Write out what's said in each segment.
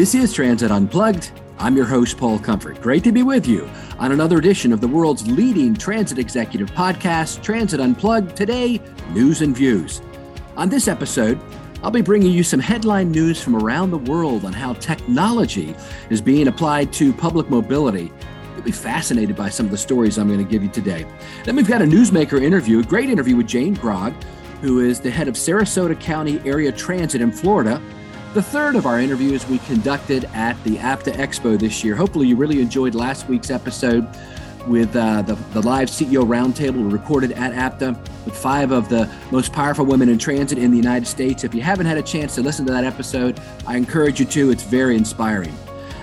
This is Transit Unplugged. I'm your host, Paul Comfort. Great to be with you on another edition of the world's leading transit executive podcast, Transit Unplugged. Today, news and views. On this episode, I'll be bringing you some headline news from around the world on how technology is being applied to public mobility. You'll be fascinated by some of the stories I'm going to give you today. Then we've got a newsmaker interview, a great interview with Jane Grogg, who is the head of Sarasota County Area Transit in Florida the third of our interviews we conducted at the APTA Expo this year. Hopefully, you really enjoyed last week's episode with uh, the, the live CEO roundtable recorded at APTA with five of the most powerful women in transit in the United States. If you haven't had a chance to listen to that episode, I encourage you to. It's very inspiring.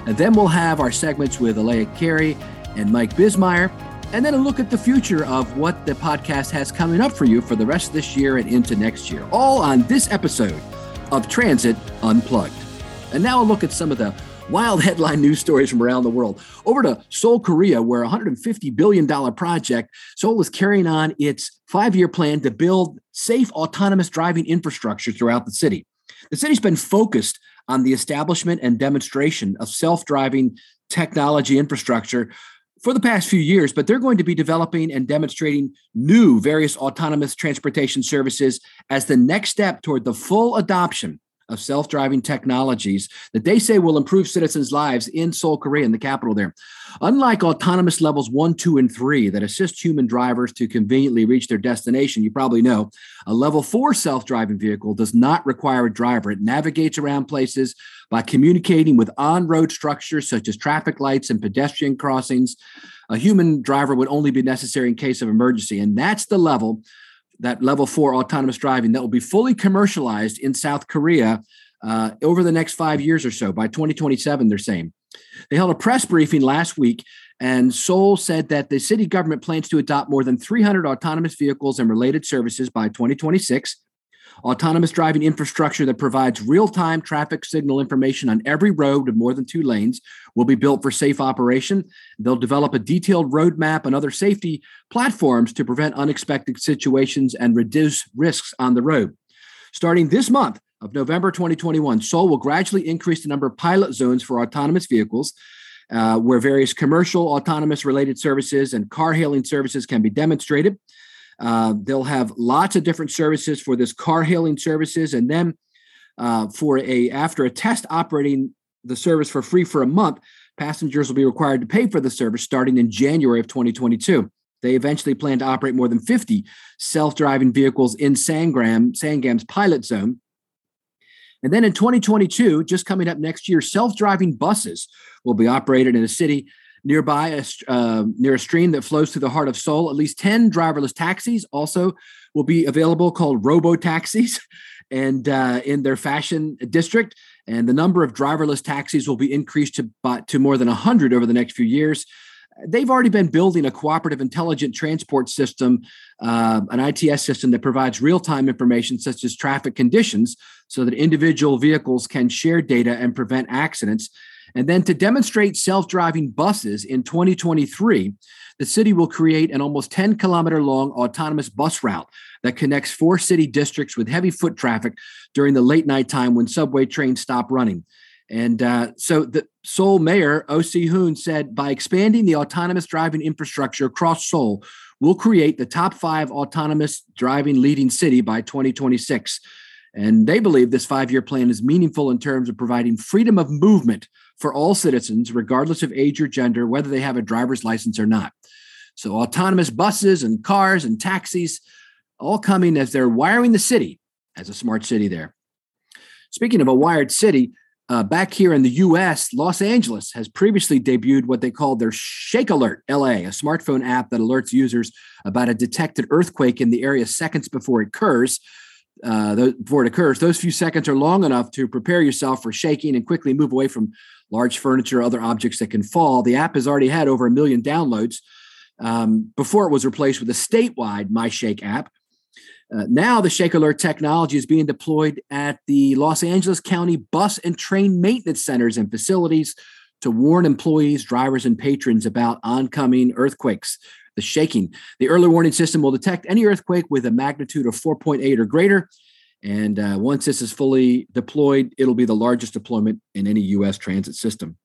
And then we'll have our segments with Elea Carey and Mike Bismeyer, and then a look at the future of what the podcast has coming up for you for the rest of this year and into next year. All on this episode of Transit Unplugged. And now a look at some of the wild headline news stories from around the world. Over to Seoul, Korea, where a $150 billion project, Seoul is carrying on its five year plan to build safe autonomous driving infrastructure throughout the city. The city's been focused on the establishment and demonstration of self driving technology infrastructure for the past few years, but they're going to be developing and demonstrating new various autonomous transportation services as the next step toward the full adoption of self driving technologies that they say will improve citizens' lives in Seoul, Korea, in the capital there. Unlike autonomous levels one, two, and three that assist human drivers to conveniently reach their destination, you probably know a level four self driving vehicle does not require a driver. It navigates around places by communicating with on road structures such as traffic lights and pedestrian crossings. A human driver would only be necessary in case of emergency. And that's the level that level four autonomous driving that will be fully commercialized in South Korea uh, over the next five years or so. By 2027, they're saying. They held a press briefing last week, and Seoul said that the city government plans to adopt more than 300 autonomous vehicles and related services by 2026 autonomous driving infrastructure that provides real time traffic signal information on every road of more than two lanes will be built for safe operation. They'll develop a detailed roadmap and other safety platforms to prevent unexpected situations and reduce risks on the road. Starting this month of November 2021, Seoul will gradually increase the number of pilot zones for autonomous vehicles. Uh, where various commercial autonomous related services and car hailing services can be demonstrated. Uh, they'll have lots of different services for this car hailing services, and then uh, for a after a test operating the service for free for a month, passengers will be required to pay for the service starting in January of 2022. They eventually plan to operate more than 50 self-driving vehicles in Sangam, Sangam's pilot zone. And then in 2022, just coming up next year, self-driving buses will be operated in a city nearby a, uh, near a stream that flows through the heart of Seoul. At least 10 driverless taxis also will be available called robo taxis and uh, in their fashion district. And the number of driverless taxis will be increased to, to more than 100 over the next few years. They've already been building a cooperative intelligent transport system, uh, an ITS system that provides real time information such as traffic conditions so that individual vehicles can share data and prevent accidents. And then to demonstrate self driving buses in 2023, the city will create an almost 10 kilometer long autonomous bus route that connects four city districts with heavy foot traffic during the late night time when subway trains stop running. And uh, so the Seoul mayor, Oh Se-hoon, said by expanding the autonomous driving infrastructure across Seoul, we'll create the top five autonomous driving leading city by 2026. And they believe this five year plan is meaningful in terms of providing freedom of movement for all citizens, regardless of age or gender, whether they have a driver's license or not. So, autonomous buses and cars and taxis all coming as they're wiring the city as a smart city there. Speaking of a wired city, uh, back here in the US, Los Angeles has previously debuted what they called their Shake Alert LA, a smartphone app that alerts users about a detected earthquake in the area seconds before it occurs uh, before it occurs. Those few seconds are long enough to prepare yourself for shaking and quickly move away from large furniture, other objects that can fall. The app has already had over a million downloads um, before it was replaced with a statewide MyShake app. Uh, now, the Shake Alert technology is being deployed at the Los Angeles County bus and train maintenance centers and facilities to warn employees, drivers, and patrons about oncoming earthquakes the shaking. The early warning system will detect any earthquake with a magnitude of 4.8 or greater And uh, once this is fully deployed, it'll be the largest deployment in any U.S. transit system.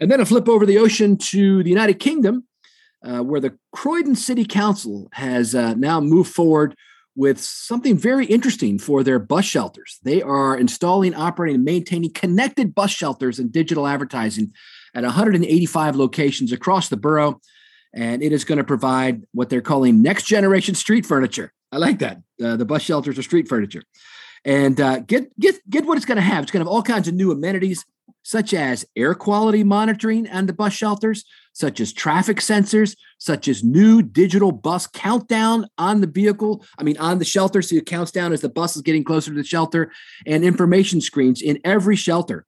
And then a flip over the ocean to the United Kingdom, uh, where the Croydon City Council has uh, now moved forward with something very interesting for their bus shelters. They are installing, operating, and maintaining connected bus shelters and digital advertising at 185 locations across the borough. And it is going to provide what they're calling next generation street furniture. I like that. Uh, the bus shelters are street furniture. And uh, get get get what it's going to have. It's going to have all kinds of new amenities, such as air quality monitoring on the bus shelters, such as traffic sensors, such as new digital bus countdown on the vehicle. I mean, on the shelter, so it counts down as the bus is getting closer to the shelter, and information screens in every shelter.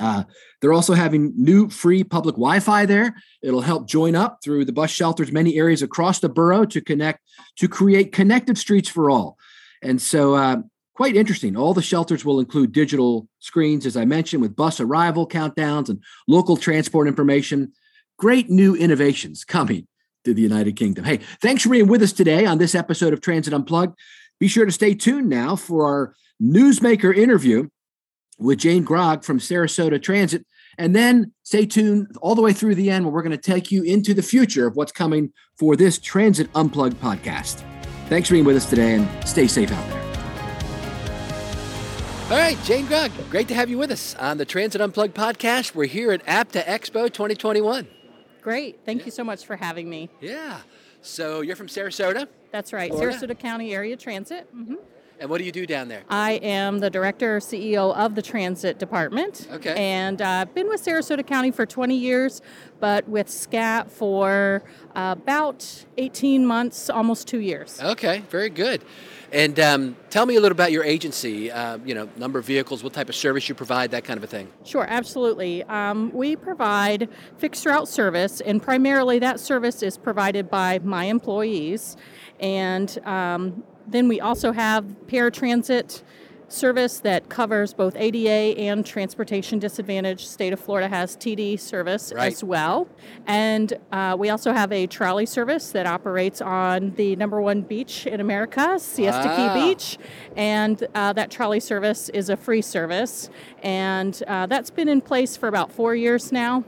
Uh, they're also having new free public Wi-Fi there. It'll help join up through the bus shelters, many areas across the borough to connect to create connected streets for all. And so, uh, quite interesting. All the shelters will include digital screens, as I mentioned, with bus arrival countdowns and local transport information. Great new innovations coming to the United Kingdom. Hey, thanks for being with us today on this episode of Transit Unplugged. Be sure to stay tuned now for our newsmaker interview with Jane Grogg from Sarasota Transit. And then stay tuned all the way through the end where we're going to take you into the future of what's coming for this Transit Unplugged podcast. Thanks for being with us today and stay safe out there. All right, Jane Grogg, great to have you with us on the Transit Unplugged podcast. We're here at APTA Expo 2021. Great. Thank yeah. you so much for having me. Yeah. So you're from Sarasota? That's right, Florida? Sarasota County Area Transit. Mm-hmm. And what do you do down there? I am the director CEO of the transit department. Okay. And I've uh, been with Sarasota County for 20 years, but with SCAT for uh, about 18 months, almost two years. Okay, very good. And um, tell me a little about your agency. Uh, you know, number of vehicles, what type of service you provide, that kind of a thing. Sure, absolutely. Um, we provide fixed route service, and primarily that service is provided by my employees. And um, then we also have paratransit service that covers both ADA and transportation disadvantage. State of Florida has TD service right. as well. And uh, we also have a trolley service that operates on the number one beach in America, Siesta wow. Key Beach. And uh, that trolley service is a free service. And uh, that's been in place for about four years now.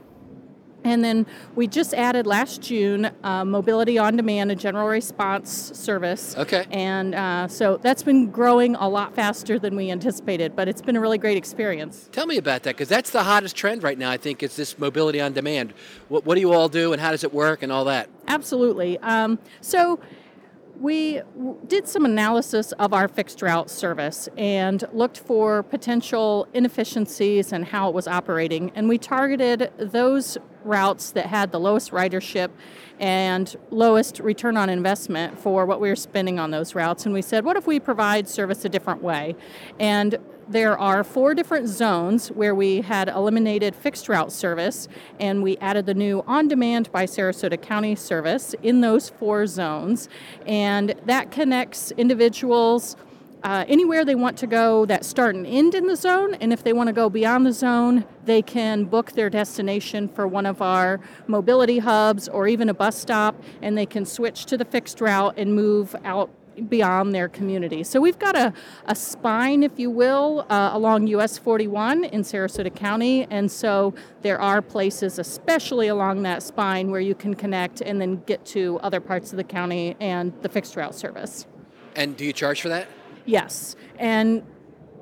And then we just added last June uh, Mobility on Demand, a general response service. Okay. And uh, so that's been growing a lot faster than we anticipated, but it's been a really great experience. Tell me about that, because that's the hottest trend right now, I think, is this mobility on demand. What, what do you all do, and how does it work, and all that? Absolutely. Um, so we did some analysis of our fixed route service and looked for potential inefficiencies and how it was operating. And we targeted those routes that had the lowest ridership and lowest return on investment for what we were spending on those routes. And we said, what if we provide service a different way? And there are four different zones where we had eliminated fixed route service and we added the new on demand by Sarasota County service in those four zones. And that connects individuals uh, anywhere they want to go that start and end in the zone. And if they want to go beyond the zone, they can book their destination for one of our mobility hubs or even a bus stop, and they can switch to the fixed route and move out beyond their community. So we've got a, a spine, if you will, uh, along US 41 in Sarasota County. And so there are places, especially along that spine, where you can connect and then get to other parts of the county and the fixed route service. And do you charge for that? Yes, and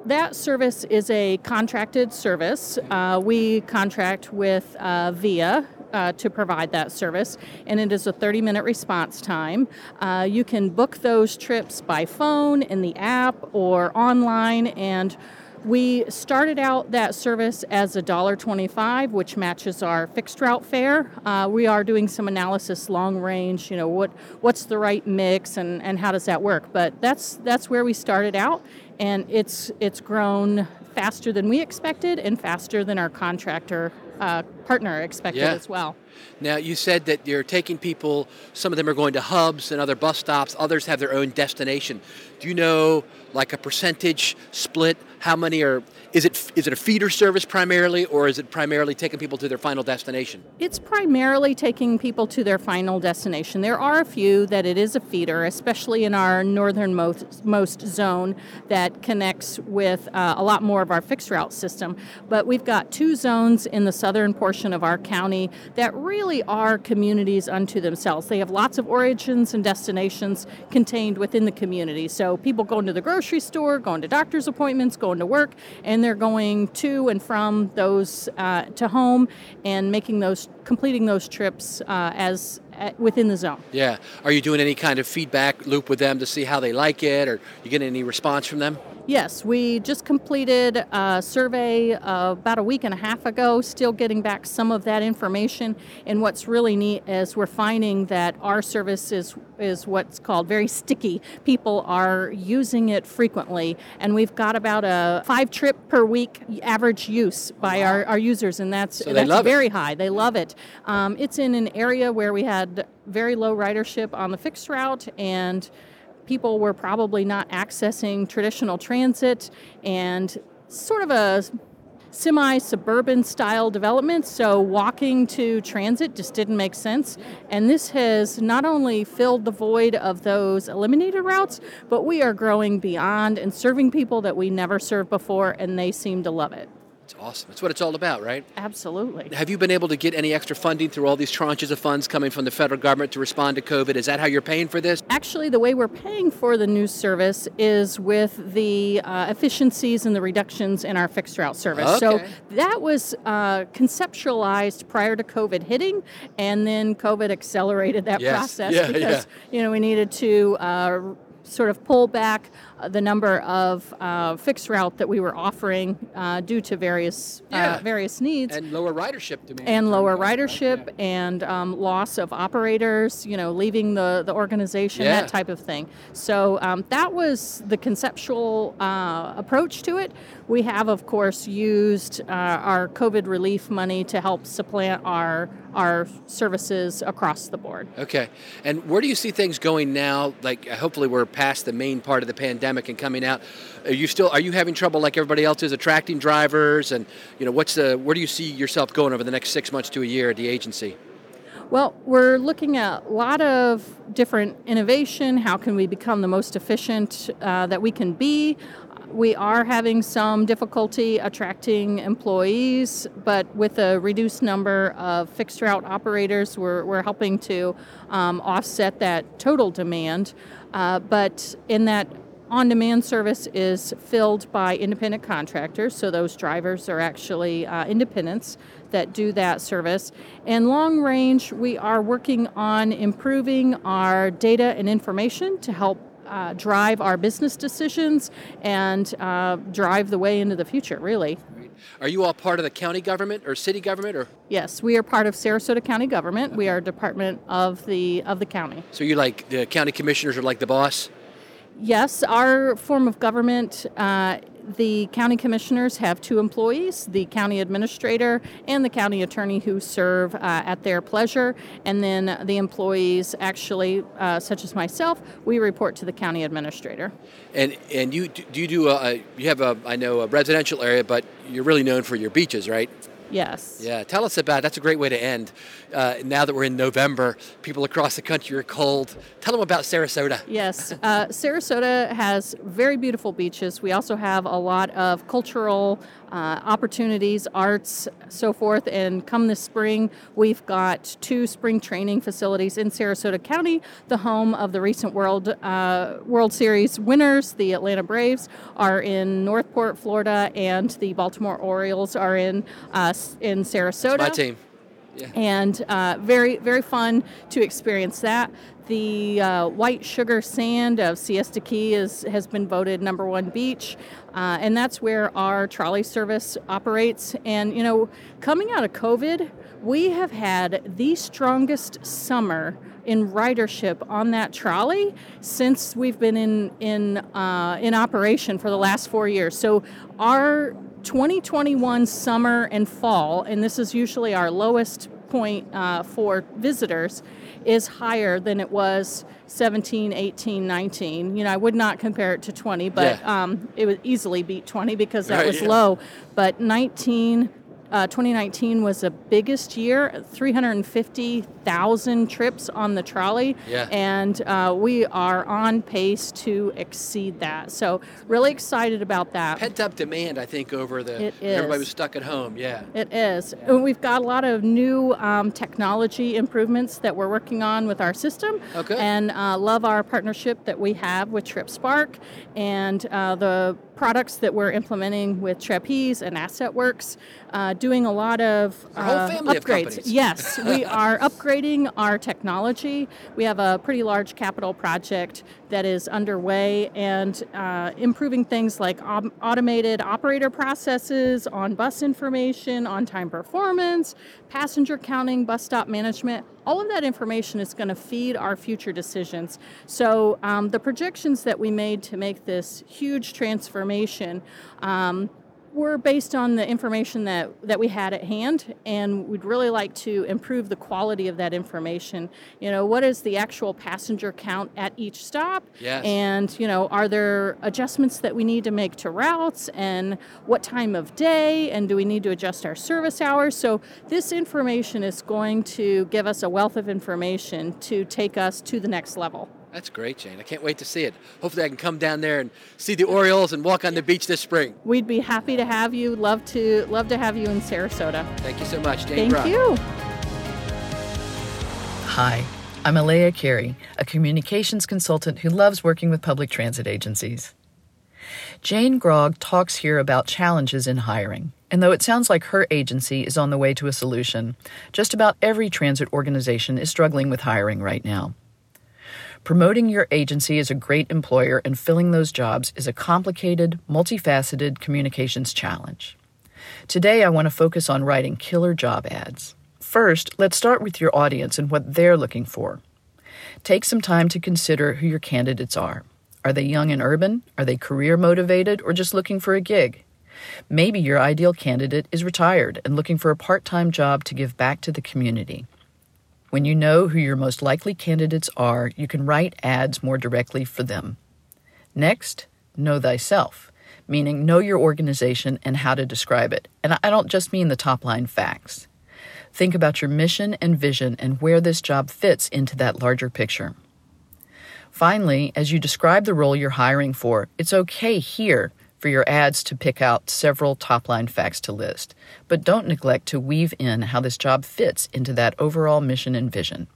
that service is a contracted service. Uh, we contract with uh, VIA uh, to provide that service, and it is a 30 minute response time. Uh, you can book those trips by phone, in the app, or online, and we started out that service as a dollar twenty-five, which matches our fixed route fare. Uh, we are doing some analysis long range. You know what what's the right mix and, and how does that work? But that's that's where we started out, and it's it's grown faster than we expected and faster than our contractor uh, partner expected yeah. as well. Now, you said that you're taking people, some of them are going to hubs and other bus stops, others have their own destination. Do you know, like, a percentage split how many are? Is it is it a feeder service primarily, or is it primarily taking people to their final destination? It's primarily taking people to their final destination. There are a few that it is a feeder, especially in our northernmost most zone that connects with uh, a lot more of our fixed route system. But we've got two zones in the southern portion of our county that really are communities unto themselves. They have lots of origins and destinations contained within the community. So people going to the grocery store, going to doctor's appointments, going to work, and they're going to and from those uh, to home and making those completing those trips uh, as uh, within the zone. Yeah. Are you doing any kind of feedback loop with them to see how they like it, or you get any response from them? Yes, we just completed a survey uh, about a week and a half ago, still getting back some of that information. And what's really neat is we're finding that our service is, is what's called very sticky. People are using it frequently, and we've got about a five trip per week average use by our, our users, and that's, So that's love it. very high. They love it. Um, it's in an area where we had very low ridership on the fixed route, and people were probably not accessing traditional transit and sort of a semi suburban style development. So walking to transit just didn't make sense. And this has not only filled the void of those eliminated routes, but we are growing beyond and serving people that we never served before, and they seem to love it. It's awesome. That's what it's all about, right? Absolutely. Have you been able to get any extra funding through all these tranches of funds coming from the federal government to respond to COVID? Is that how you're paying for this? Actually, the way we're paying for the news service is with the uh, efficiencies and the reductions in our fixed route service. Okay. So that was uh, conceptualized prior to COVID hitting, and then COVID accelerated that Yes. process Yeah, because you know we needed to. Uh, Sort of pull back the number of uh, fixed route that we were offering uh, due to various Yeah. uh, various needs And lower ridership demand. and lower ridership and um, loss of operators, you know, leaving the, the organization, Yeah. that type of thing. So um, that was the conceptual uh, approach to it. We have, of course, used uh, our COVID relief money to help supplant our our services across the board. Okay. And where do you see things going now? Like, uh, hopefully, we're past the main part of the pandemic and coming out. Are you still? Are you having trouble like everybody else is attracting drivers? And you know, what's the? Where do you see yourself going over the next six months to a year at the agency? Well, we're looking at a lot of different innovation. How can we become the most efficient uh, that we can be? We are having some difficulty attracting employees, but with a reduced number of fixed route operators, we're, we're helping to um, offset that total demand. Uh, but in that on demand service is filled by independent contractors, so those drivers are actually uh, independents that do that service. And long range, we are working on improving our data and information to help uh, drive our business decisions and uh, drive the way into the future, really. Are you all part of the county government or city government, or Yes, we are part of Sarasota County government. We are a department of the of the county. so you like the county commissioners are like the boss? Yes, our form of government, uh, the county commissioners have two employees the county administrator and the county attorney who serve uh, at their pleasure. And then the employees, actually, uh, such as myself, we report to the county administrator. And and you do you do a, a you have a I know a residential area, but you're really known for your beaches, right? Yes. Yeah, tell us about. That's a great way to end. Uh, now that we're in November, people across the country are cold. Tell them about Sarasota. Yes, uh, Sarasota has very beautiful beaches. We also have a lot of cultural uh, opportunities, arts, so forth. And come this spring, we've got two spring training facilities in Sarasota County. The home of the recent World uh, World Series winners, the Atlanta Braves, are in North Port, Florida, and the Baltimore Orioles are in uh, in Sarasota My team. And uh, very very fun to experience that. The uh, white sugar sand of Siesta Key is, has been voted number one beach, uh, and that's where our trolley service operates. And you know, coming out of COVID, we have had the strongest summer in ridership on that trolley since we've been in in uh, in operation for the last four years. So our 2021 summer and fall, and this is usually our lowest point uh, for visitors is higher than it was 17, 18, 19. You know, I would not compare it to 20, but Yeah. um, it would easily beat 20 because that Right, was yeah. low. But 19, uh, 2019 was the biggest year, 350,000 trips on the trolley. Yeah. And uh, we are on pace to exceed that. So, really excited about that. Pent up demand, I think, over the It everybody was stuck at home. Yeah. It is. And we've got a lot of new um, technology improvements that we're working on with our system. Oh, good. And uh, love our partnership that we have with TripSpark and uh, the products that we're implementing with Trapeze and AssetWorks, uh, doing a lot of uh, of upgrades. companies. yes, we are upgrading our technology. We have a pretty large capital project that is underway and uh, improving things like au- automated operator processes on bus information, on time performance, passenger counting, bus stop management. All of that information is going to feed our future decisions. So, um, the projections that we made to make this huge transformation. Um, were based on the information that, that we had at hand, and we'd really like to improve the quality of that information. You know, what is the actual passenger count at each stop? Yes. And, you know, are there adjustments that we need to make to routes, and what time of day, and do we need to adjust our service hours? So, this information is going to give us a wealth of information to take us to the next level. That's great, Jane. I can't wait to see it. Hopefully, I can come down there and see the Orioles and walk on the beach this spring. We'd be happy to have you. Love to love to have you in Sarasota. Thank you so much, Jane Thank Brock. you. Hi, I'm Elea Carey, a communications consultant who loves working with public transit agencies. Jane Grogg talks here about challenges in hiring. And though it sounds like her agency is on the way to a solution, just about every transit organization is struggling with hiring right now. Promoting your agency as a great employer and filling those jobs is a complicated, multifaceted communications challenge. Today, I want to focus on writing killer job ads. First, let's start with your audience and what they're looking for. Take some time to consider who your candidates are. Are they young and urban? Are they career motivated or just looking for a gig? Maybe your ideal candidate is retired and looking for a part time job to give back to the community. When you know who your most likely candidates are, you can write ads more directly for them. Next, know thyself, meaning know your organization and how to describe it. And I don't just mean the top line facts. Think about your mission and vision and where this job fits into that larger picture. Finally, as you describe the role you're hiring for, it's okay here for your ads to pick out several top line facts to list, but don't neglect to weave in how this job fits into that overall mission and vision.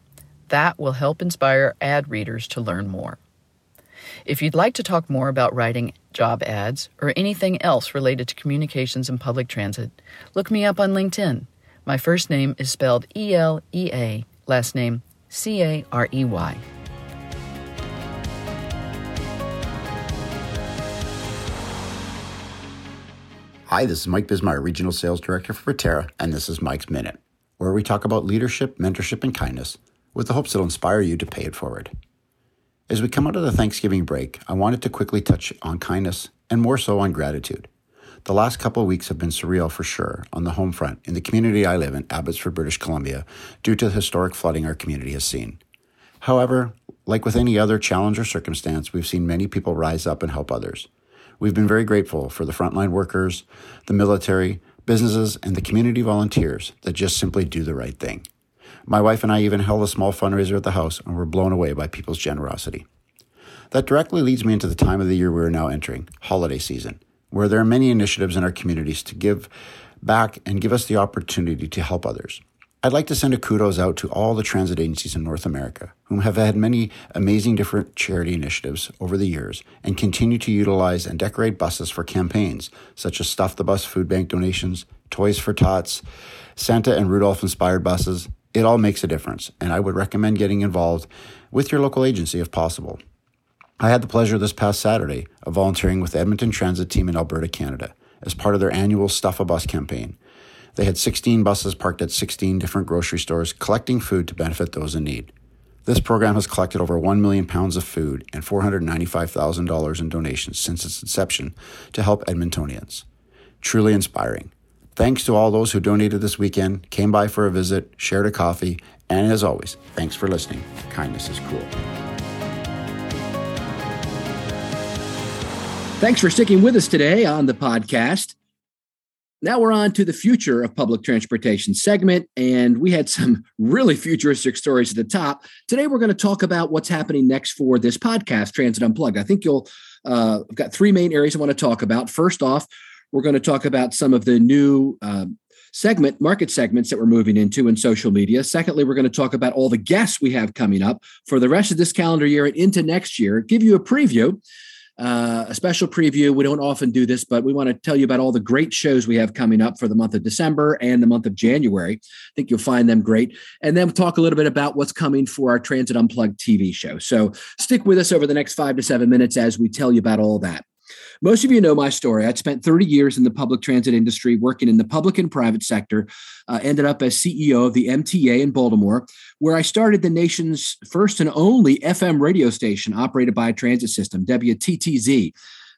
That will help inspire ad readers to learn more. If you'd like to talk more about writing job ads or anything else related to communications and public transit, look me up on LinkedIn. My first name is spelled E L E A, last name C A R E Y. Hi, this is Mike Bismeyer, Regional Sales Director for Proterra, and this is Mike's Minute, where we talk about leadership, mentorship, and kindness with the hopes it'll inspire you to pay it forward. As we come out of the Thanksgiving break, I wanted to quickly touch on kindness and more so on gratitude. The last couple of weeks have been surreal for sure on the home front in the community I live in, Abbotsford, British Columbia, due to the historic flooding our community has seen. However, like with any other challenge or circumstance, we've seen many people rise up and help others. We've been very grateful for the frontline workers, the military, businesses, and the community volunteers that just simply do the right thing. My wife and I even held a small fundraiser at the house and were blown away by people's generosity. That directly leads me into the time of the year we are now entering, holiday season, where there are many initiatives in our communities to give back and give us the opportunity to help others. I'd like to send a kudos out to all the transit agencies in North America, whom have had many amazing different charity initiatives over the years and continue to utilize and decorate buses for campaigns such as Stuff the Bus food bank donations, Toys for Tots, Santa and Rudolph inspired buses. It all makes a difference, and I would recommend getting involved with your local agency if possible. I had the pleasure this past Saturday of volunteering with the Edmonton Transit Team in Alberta, Canada, as part of their annual Stuff a Bus campaign. They had 16 buses parked at 16 different grocery stores collecting food to benefit those in need. This program has collected over 1 million pounds of food and $495,000 in donations since its inception to help Edmontonians. Truly inspiring. Thanks to all those who donated this weekend, came by for a visit, shared a coffee, and as always, thanks for listening. Kindness is cool. Thanks for sticking with us today on the podcast. Now we're on to the future of public transportation segment, and we had some really futuristic stories at the top. Today we're going to talk about what's happening next for this podcast, Transit Unplugged. I think you'll. Uh, I've got three main areas I want to talk about. First off, we're going to talk about some of the new uh, segment market segments that we're moving into in social media. Secondly, we're going to talk about all the guests we have coming up for the rest of this calendar year and into next year. Give you a preview uh, a special preview. We don't often do this, but we want to tell you about all the great shows we have coming up for the month of December and the month of January. I think you'll find them great. And then we'll talk a little bit about what's coming for our Transit Unplugged TV show. So stick with us over the next five to seven minutes as we tell you about all that. Most of you know my story. I'd spent 30 years in the public transit industry, working in the public and private sector. Uh, ended up as CEO of the MTA in Baltimore, where I started the nation's first and only FM radio station operated by a transit system, WTTZ.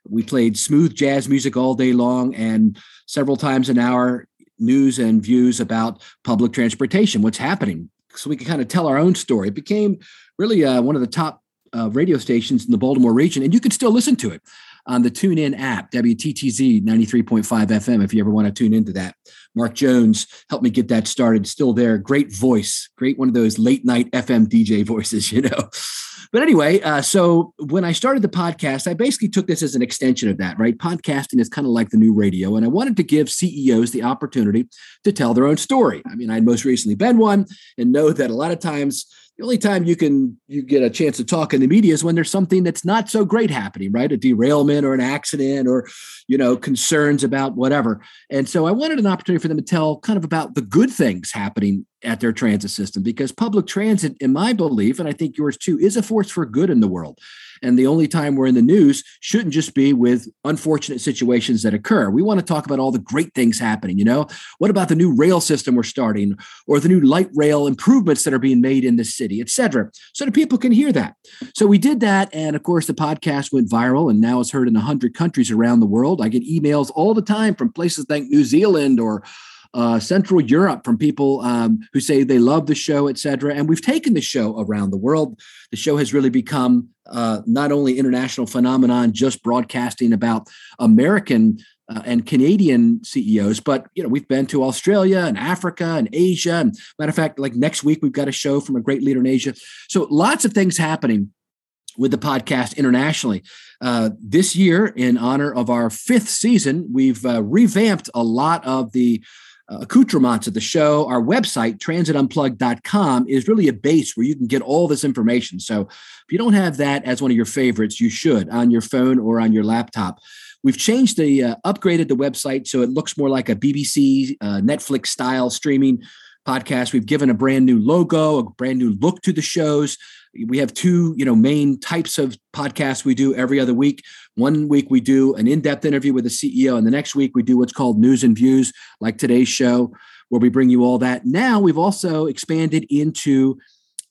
We played smooth jazz music all day long and several times an hour news and views about public transportation, what's happening. So we could kind of tell our own story. It became really uh, one of the top uh, radio stations in the Baltimore region, and you can still listen to it on the TuneIn app, WTTZ 93.5 FM, if you ever want to tune into that. Mark Jones helped me get that started. Still there. Great voice. Great one of those late night FM DJ voices, you know. But anyway, uh, so when I started the podcast, I basically took this as an extension of that, right? Podcasting is kind of like the new radio. And I wanted to give CEOs the opportunity to tell their own story. I mean, I'd most recently been one and know that a lot of times the only time you can you get a chance to talk in the media is when there's something that's not so great happening right? A derailment or an accident or you know concerns about whatever. And so i wanted an opportunity for them to tell kind of about the good things happening at their transit system because public transit in my belief and i think yours too is a force for good in the world and the only time we're in the news shouldn't just be with unfortunate situations that occur. We want to talk about all the great things happening. You know, what about the new rail system we're starting or the new light rail improvements that are being made in the city, et cetera, so that people can hear that. So we did that. And of course, the podcast went viral and now it's heard in 100 countries around the world. I get emails all the time from places like New Zealand or uh, Central Europe from people um, who say they love the show, et cetera. And we've taken the show around the world. The show has really become uh, not only international phenomenon, just broadcasting about American uh, and Canadian CEOs, but you know we've been to Australia and Africa and Asia. And matter of fact, like next week we've got a show from a great leader in Asia. So lots of things happening with the podcast internationally. Uh, this year, in honor of our fifth season, we've uh, revamped a lot of the uh, accoutrements of the show. Our website, transitunplugged.com, is really a base where you can get all this information. So if you don't have that as one of your favorites, you should on your phone or on your laptop. We've changed the, uh, upgraded the website so it looks more like a BBC, uh, Netflix style streaming podcast. We've given a brand new logo, a brand new look to the shows we have two you know main types of podcasts we do every other week. One week we do an in-depth interview with the ceo and the next week we do what's called news and views like today's show where we bring you all that. Now we've also expanded into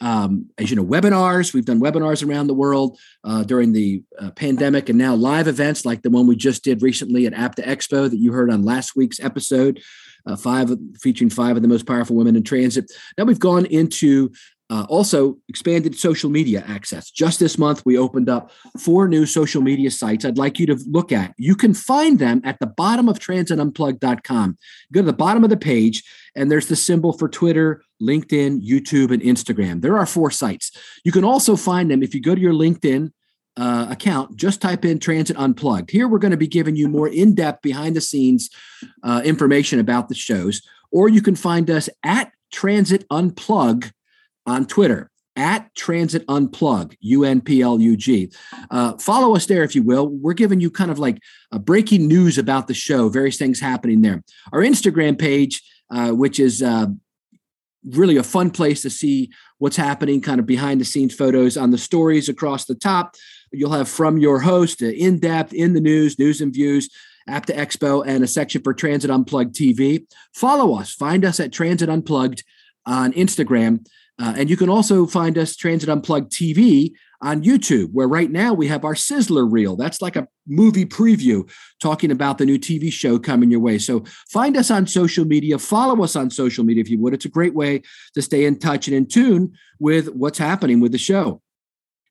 um, as you know webinars. We've done webinars around the world uh, during the uh, pandemic and now live events like the one we just did recently at apta expo that you heard on last week's episode uh, five featuring five of the most powerful women in transit. Now we've gone into uh, also, expanded social media access. Just this month, we opened up four new social media sites I'd like you to look at. You can find them at the bottom of transitunplugged.com. Go to the bottom of the page, and there's the symbol for Twitter, LinkedIn, YouTube, and Instagram. There are four sites. You can also find them if you go to your LinkedIn uh, account, just type in Transit Unplugged. Here, we're going to be giving you more in depth, behind the scenes uh, information about the shows, or you can find us at Transit Unplug on Twitter at Transit Unplug, U N P L U G. Uh, follow us there if you will. We're giving you kind of like breaking news about the show, various things happening there. Our Instagram page, uh, which is uh, really a fun place to see what's happening, kind of behind the scenes photos on the stories across the top. You'll have from your host, uh, in depth, in the news, news and views. APTA Expo and a section for Transit Unplugged TV. Follow us. Find us at Transit Unplugged on Instagram. Uh, and you can also find us Transit Unplugged TV on YouTube, where right now we have our Sizzler reel. That's like a movie preview talking about the new TV show coming your way. So find us on social media, follow us on social media if you would. It's a great way to stay in touch and in tune with what's happening with the show.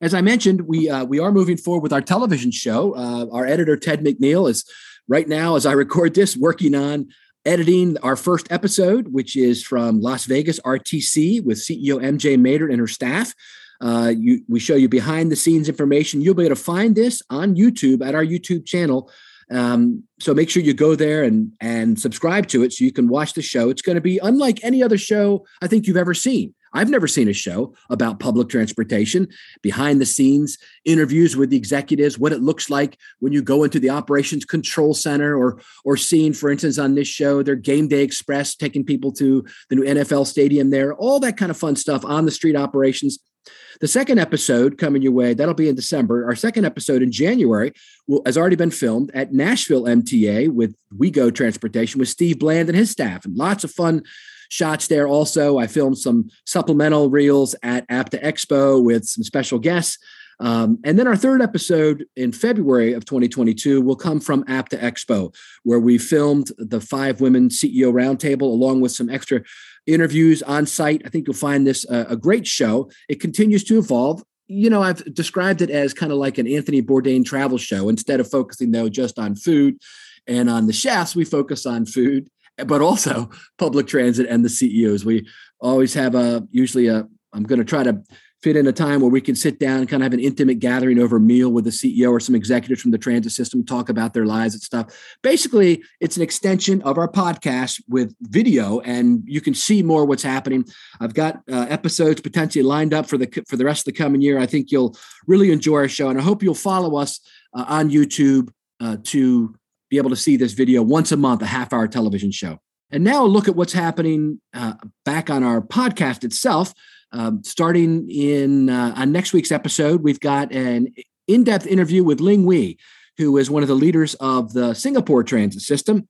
As I mentioned, we uh, we are moving forward with our television show. Uh, our editor Ted McNeil is right now, as I record this, working on editing our first episode, which is from Las Vegas RTC with CEO MJ Maynard and her staff. Uh, you, we show you behind the scenes information. You'll be able to find this on YouTube at our YouTube channel. Um, so make sure you go there and and subscribe to it so you can watch the show. It's going to be unlike any other show I think you've ever seen. I've never seen a show about public transportation, behind the scenes interviews with the executives, what it looks like when you go into the operations control center, or or seeing, for instance, on this show, their game day express taking people to the new NFL stadium there, all that kind of fun stuff on the street operations. The second episode coming your way, that'll be in December. Our second episode in January will, has already been filmed at Nashville MTA with WeGo Transportation with Steve Bland and his staff, and lots of fun shots there also. I filmed some supplemental reels at APTA Expo with some special guests. Um, and then our third episode in February of 2022 will come from APTA Expo, where we filmed the five women CEO roundtable along with some extra interviews on site. I think you'll find this a, a great show. It continues to evolve. You know, I've described it as kind of like an Anthony Bourdain travel show. Instead of focusing, though, just on food and on the chefs, we focus on food but also public transit and the CEOs. We always have a usually a I'm going to try to fit in a time where we can sit down and kind of have an intimate gathering over a meal with the CEO or some executives from the transit system, talk about their lives and stuff. Basically, it's an extension of our podcast with video, and you can see more what's happening. I've got uh, episodes potentially lined up for the for the rest of the coming year. I think you'll really enjoy our show, and I hope you'll follow us uh, on YouTube uh, to be able to see this video once a month, a half hour television show. And now look at what's happening uh, back on our podcast itself. Um, starting in uh, on next week's episode, we've got an in-depth interview with Ling Wei, who is one of the leaders of the Singapore transit system.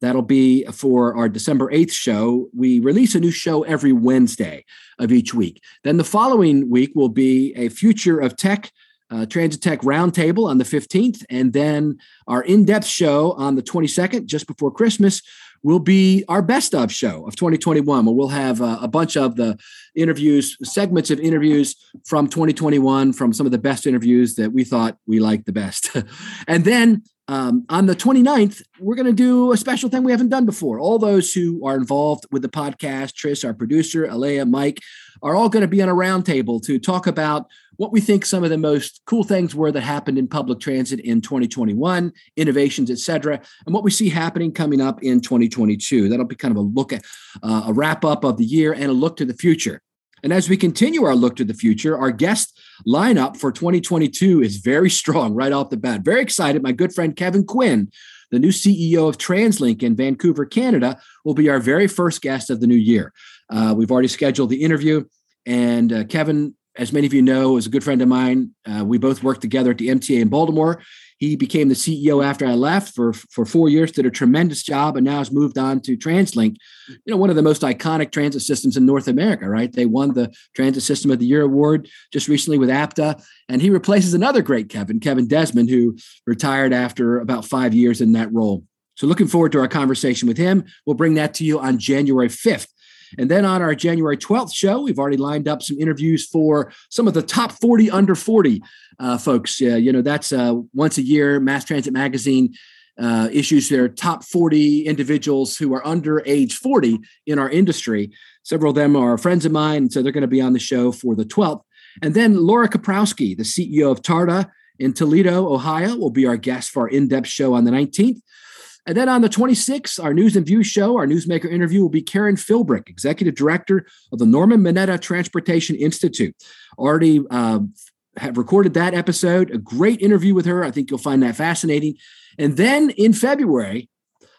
That'll be for our December 8th show. We release a new show every Wednesday of each week. Then the following week will be a Future of Tech uh, Transit Tech Roundtable on the 15th, and then our in depth show on the 22nd, just before Christmas, will be our best of show of 2021, where we'll have uh, a bunch of the interviews, segments of interviews from 2021, from some of the best interviews that we thought we liked the best. and then um, on the 29th, we're going to do a special thing we haven't done before. All those who are involved with the podcast, Tris, our producer, Elea, Mike, are all going to be on a roundtable to talk about what we think some of the most cool things were that happened in public transit in 2021, innovations, et cetera, and what we see happening coming up in 2022. That'll be kind of a look at uh, a wrap up of the year and a look to the future. And as we continue our look to the future, our guest lineup for 2022 is very strong right off the bat. Very excited. My good friend Kevin Quinn, the new CEO of TransLink in Vancouver, Canada, will be our very first guest of the new year. Uh, we've already scheduled the interview, and uh, Kevin as many of you know, is a good friend of mine. Uh, we both worked together at the MTA in Baltimore. He became the CEO after I left for for four years, did a tremendous job, and now has moved on to TransLink, you know, one of the most iconic transit systems in North America. Right? They won the Transit System of the Year award just recently with APTA, and he replaces another great Kevin, Kevin Desmond, who retired after about five years in that role. So, looking forward to our conversation with him. We'll bring that to you on January 5th. And then on our January 12th show, we've already lined up some interviews for some of the top 40 under 40 uh, folks. Uh, you know, that's uh, once a year, Mass Transit Magazine uh, issues their top 40 individuals who are under age 40 in our industry. Several of them are friends of mine, so they're going to be on the show for the 12th. And then Laura Koprowski, the CEO of TARTA in Toledo, Ohio, will be our guest for our in depth show on the 19th. And then on the 26th, our News and Views show, our newsmaker interview will be Karen Philbrick, Executive Director of the Norman Mineta Transportation Institute. Already uh, have recorded that episode, a great interview with her. I think you'll find that fascinating. And then in February,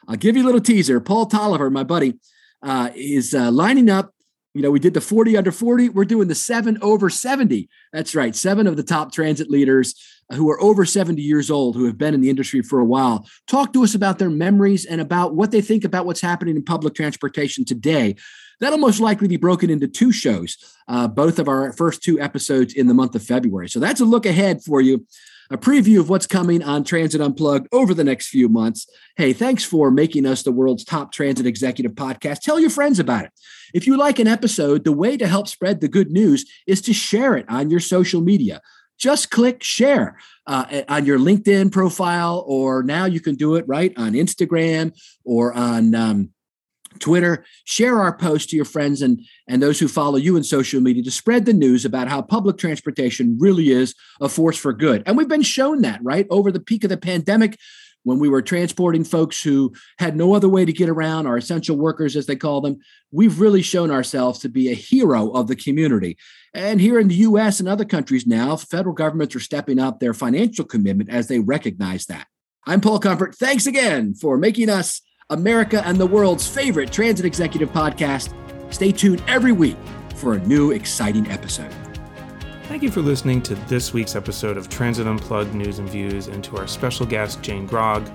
I'll give you a little teaser. Paul Toliver, my buddy, uh, is uh, lining up You know, we did the 40 under 40. We're doing the seven over 70. That's right. Seven of the top transit leaders who are over 70 years old, who have been in the industry for a while, talk to us about their memories and about what they think about what's happening in public transportation today. That'll most likely be broken into two shows, uh, both of our first two episodes in the month of February. So that's a look ahead for you a preview of what's coming on Transit Unplugged over the next few months. Hey, thanks for making us the world's top transit executive podcast. Tell your friends about it. If you like an episode, the way to help spread the good news is to share it on your social media just click share uh, on your LinkedIn profile, or now you can do it right on Instagram or on um, Twitter. Share our post to your friends and, and those who follow you in social media to spread the news about how public transportation really is a force for good. And we've been shown that, right? Over the peak of the pandemic, when we were transporting folks who had no other way to get around, our essential workers, as they call them, we've really shown ourselves to be a hero of the community. And here in the US and other countries now, federal governments are stepping up their financial commitment as they recognize that. I'm Paul Comfort. Thanks again for making us America and the world's favorite transit executive podcast. Stay tuned every week for a new exciting episode. Thank you for listening to this week's episode of Transit Unplugged News and Views and to our special guest, Jane Grogg,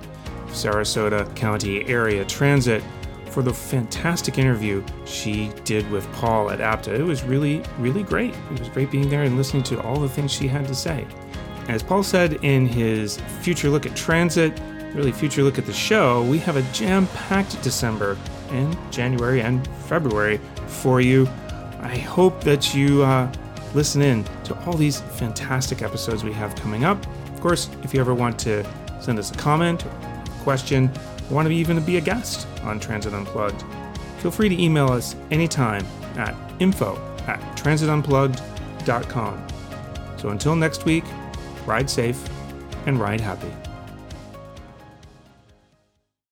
Sarasota County Area Transit, for the fantastic interview she did with Paul at APTA. It was really, really great. It was great being there and listening to all the things she had to say. As Paul said in his future look at transit, really future look at the show, we have a jam packed December and January and February for you. I hope that you uh, listen in to all these fantastic episodes we have coming up. Of course, if you ever want to send us a comment, or question, or want to even be a guest on Transit Unplugged, feel free to email us anytime at info at transitunplugged.com. So until next week, ride safe and ride happy.